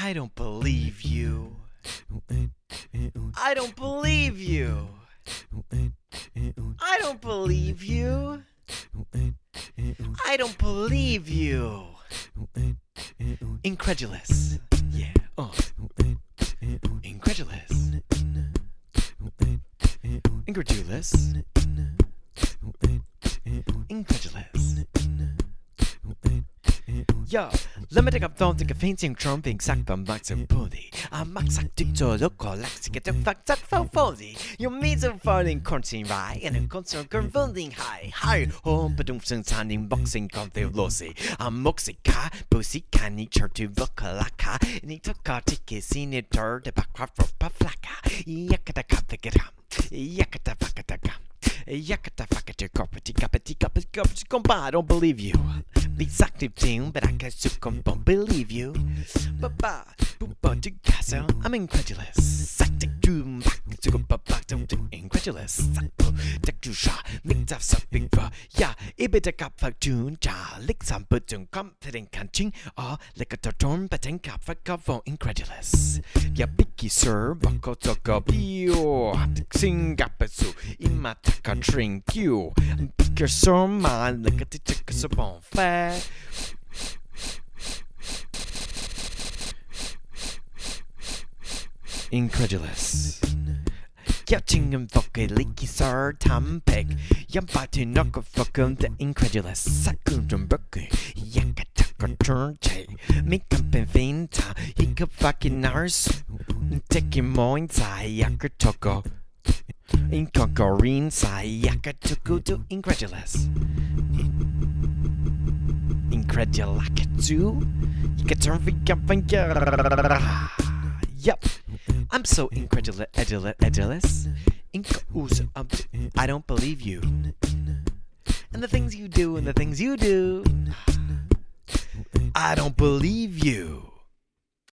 I don't believe you. I don't believe you. I don't believe you. I don't believe you. Incredulous. Yeah. Oh. Incredulous. Incredulous. Incredulous. Yo, take up phone, take a fainting trumping sack from Max and Pony. I'm Max acting to look or like to get the fact that for Foley. Your means are falling corncing right and a concert confounding high. High home, but don't sing sounding boxing config lossy. I'm Moxica, Pussy can eat her to vocalaka. He took a ticket, turn the back for Paflaka. Yakata kapikata. Yakata fakataka. Yakata fakata corpity kapity kapity kapity compa. I don't believe you. Beats active team, but I can succumb, don't believe you. Ba-ba, booba to castle, I'm incredulous. Sactic doom, to go back to incredulous. Take to shot, mix up something for ya. Ibita cup for tune, ja, lick some but don't canting, or lick a torn, but in cup for cover incredulous. Ya bicky sir, buckle talk up you. Sing up a so, in my taka drink you. Pick your song, man, look at the. Incredulous. Catching and fucking leaky sir tampeg. Yambati knock a fucking the incredulous. Sakundum bucky. Yakataka turn tay. Make up. He could fucking nurse. Taking more inside. Yakatoko. Inconcorine sai. Yakatuku to incredulous. Turn for Yup. I'm so incredulous, edulous, um, I don't believe you. And the things you do and the things you do. I don't believe you.